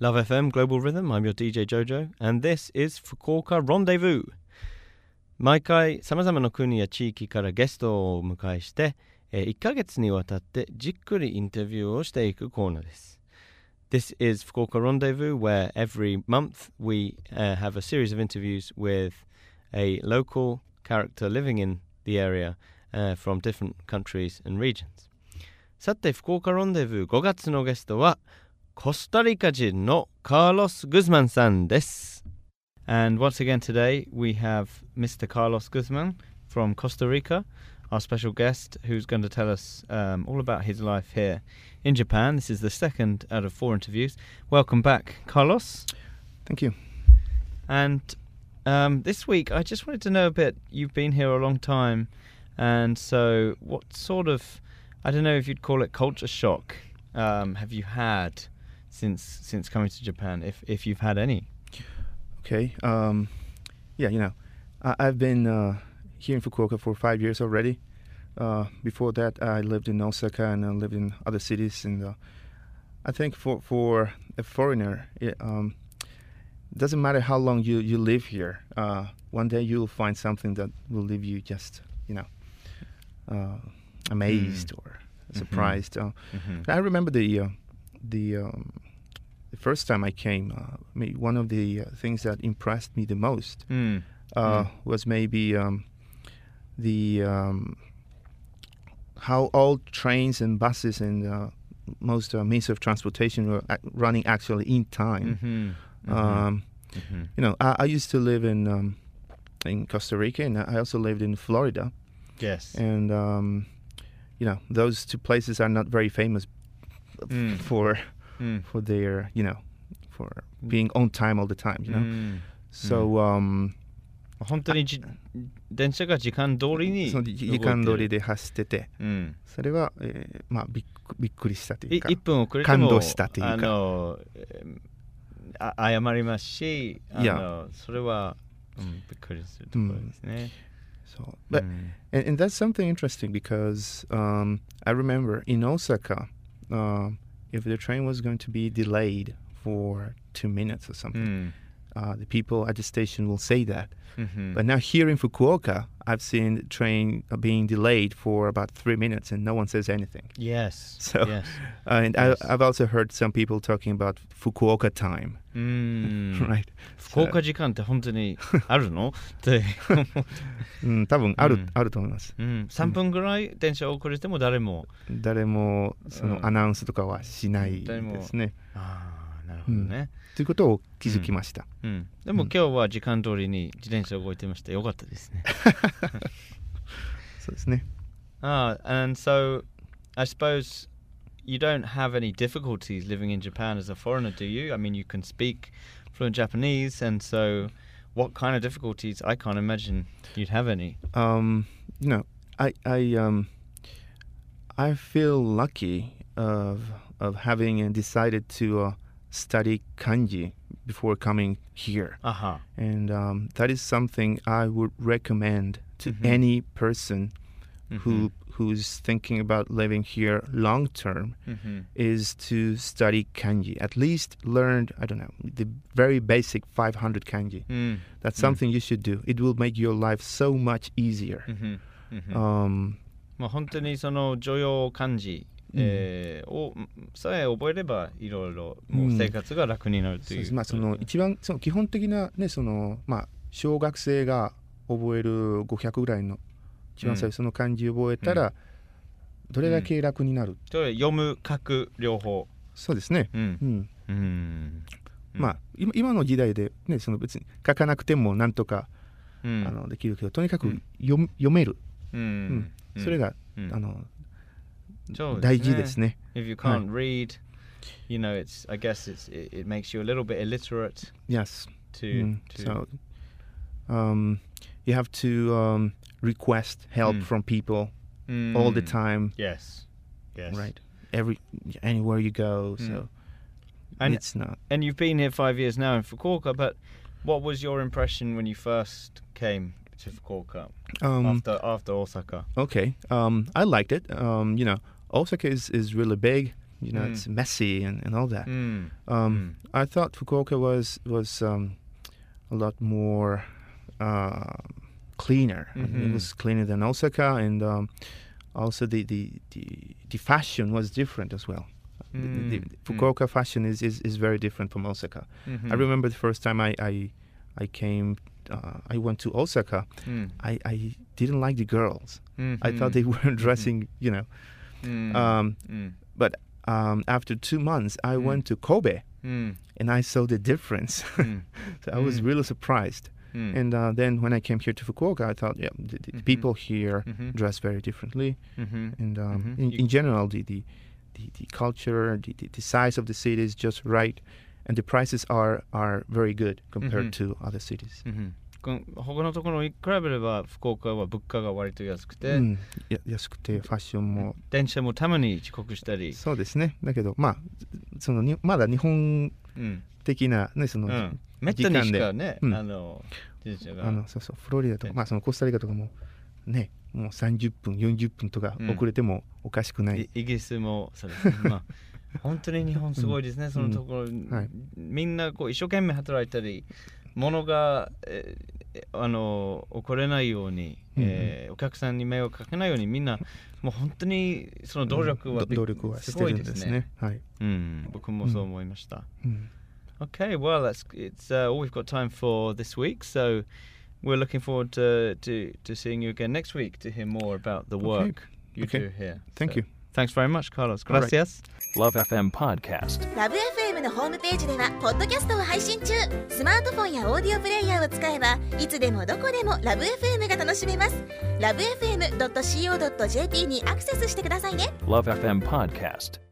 Love FM Global Rhythm. I'm your DJ Jojo, and this is Fukuoka Rendezvous. 毎回さまざまな国や地域からゲストをお迎えして、えー1ヶ月にわたってじっくりインタビューをしていくコーナーです。This is Fukuoka Rendezvous, where every month we uh, have a series of interviews with a local character living in the area uh, from different countries and regions. さて、福岡ロンデブー5月のゲストは、 コスタリカ人のカーロス・グズマンさんです。And once again today we have Mr. Carlos Guzman from Costa Rica, our special guest who's going to tell us um, all about his life here in Japan. This is the second out of four interviews. Welcome back, Carlos. Thank you. And um, this week, I just wanted to know a bit. You've been here a long time, and so what sort of, I don't know if you'd call it culture shock, um, have you had Since since coming to Japan, if if you've had any? Okay. Um, yeah, you know, I, I've been uh, here in Fukuoka for five years already. Uh, before that, I lived in Osaka and I lived in other cities. And uh, I think for for a foreigner, it um, doesn't matter how long you, you live here. Uh, one day you'll find something that will leave you just, you know, uh, amazed or surprised. Uh, Mm-hmm. I remember the uh, the um, the first time I came. Uh, one of the uh, things that impressed me the most Mm. uh, Mm. was maybe um, the um, how all trains and buses and uh, most uh, means of transportation were running actually in time. Mm-hmm. Um, mm-hmm. you know, I, I used to live in um, in Costa Rica and I also lived in Florida, Yes. and um, you know those two places are not very famous Mm. for Mm. for their you know for being on time all the time you know うん、 so um 本当にじ電車が時間通りにその動いてる時間通りで走っててうん、それは、えーまあびっくびっくりしたといういか1分遅れても感動したというかあのえーあ謝りますしあいやのそれは、うん、びっくりするところですね。そう but うん and, and that's something interesting because um, I remember in Osaka um, if the train was going to be delayed for two minutes or something. ん uh, the people at the station will say that うん、 but now here in Fukuoka I've seen the train uh, being delayed for about three minutes and no one says anything Yes. So- yes. Uh, and Yes. I, I've also heard some people talking about Fukuoka time, うん。 right? 福岡時間って本当にあるのって思う、うん、多分ある、うんあると思います。うん、3分ぐらい電車遅れても誰も誰もそうんのアナウンスとかはしない誰もですね。ああ なるほどね、ということを気づきました。うんでもうん今日は時間通りに自転車動いてましたよかったですねそうですね。 Ah, and so I suppose you don't have any difficulties living in Japan as a foreigner, do you? I mean, you can speak fluent Japanese, and so what kind of difficulties? I can't imagine you'd have any. Um, you know, I I um I feel lucky of of having uh, decided to uh, study kanji before coming here, Aha. and um, that is something I would recommend to Mhm. any person Mm-hmm. who who's thinking about living here long term hmm is to study kanji. At least learn, I don't know, the very basic 500 kanji. Mm. That's Mm. something you should do. It will make your life so much easier. hmm hmm Um, まあ本当にその常用漢字、うん えーをさえ覚えればいろいろもう生活が楽になるという。そうです。まあその一番その基本的なねそのまあ小学生が覚える500ぐらいの一番最初の漢字を覚えたら、どれだけ楽になる、それ読む書く両方。そうですね。うん。う。ん。うん。まあ今今の時代でねその別に書かなくてもなんとか、うん、あのできるけどとにかくうん。読,、読める、うん。うん。それが、うん。あの大事ですね。 If you can't read, you know, it's. I guess it's. It, it makes you a little bit illiterate Yes. to. うん to so um, you have to um, request help Mm. from people all the Mm. time, Yes. Yes. right? Every anywhere you go. Mm. So And it's not. and you've been here five years now in Fukuoka, but what was your impression when you first came to Fukuoka Um, after after Osaka? okay. Um, I liked it. Um, you know, Osaka is, is really big. You know, mm. it's messy and, and all that. Mm. Um, mm. I thought Fukuoka was was um, a lot more uh, cleaner. Mm-hmm. It was cleaner than Osaka, and um, also the, the, the the fashion was different as well. Mm. The, the, mm. Mm. Fukuoka mm. fashion is, is, is very different from Osaka. Mm-hmm. I remember the first time I I, I came, uh, I went to Osaka. Mm. I, I didn't like the girls. Mm-hmm. I thought they weren't mm-hmm. dressing, you know, Mm. Um, mm. But um, after two months, I mm. went to Kobe mm. and I saw the difference. Mm. so I was mm. really surprised. And uh, then when I came here to Fukuoka, I thought, yeah, the, the mm-hmm. people here mm-hmm. dress very differently. Mm-hmm. And um, mm-hmm. in, in, general, the, the, the, the culture, the, the, the, size of the city is just right. And the prices are, are very good compared mm-hmm. to other cities. Mm-hmm. 他のところに比べれば福岡は物価が割と安くて、うん、や安くてファッションも。電車もたまに遅刻したり、そうですね。だけどまあそのにまだ日本うん。的なねその、うん、めったにしかね、うん。あの電車が。あのそうそうフロリダとかねまあそのコスタリカとかもねもう30分40分とかうん。遅れてもおかしくない。イイギリスもそうですね、まあ本当に日本すごいですね、そのところ、はい。みんなこう一生懸命働いたり物が、えーあの怒れないように、うんうんえーお客さんに迷惑かけないようにみんなもう本当にその努力は、うんど努力はしてるんですね。はい。うん、僕もそう思いました。うん。Okay, well, that's it's uh, all we've got time for this week. So we're looking forward to to, to seeing you again next week to hear more about the work you Okay. do here. Thank So you. Thanks very much, Carlos. Gracias. Love FM Podcast. ラブ f m のホームページではポッドキャストを配信中スマートフォンやオーディオプレイヤーを使えばいつでもどこでもラブ f m が楽しめますラブ FM.co.jp にアクセスしてくださいね Love FM Podcast.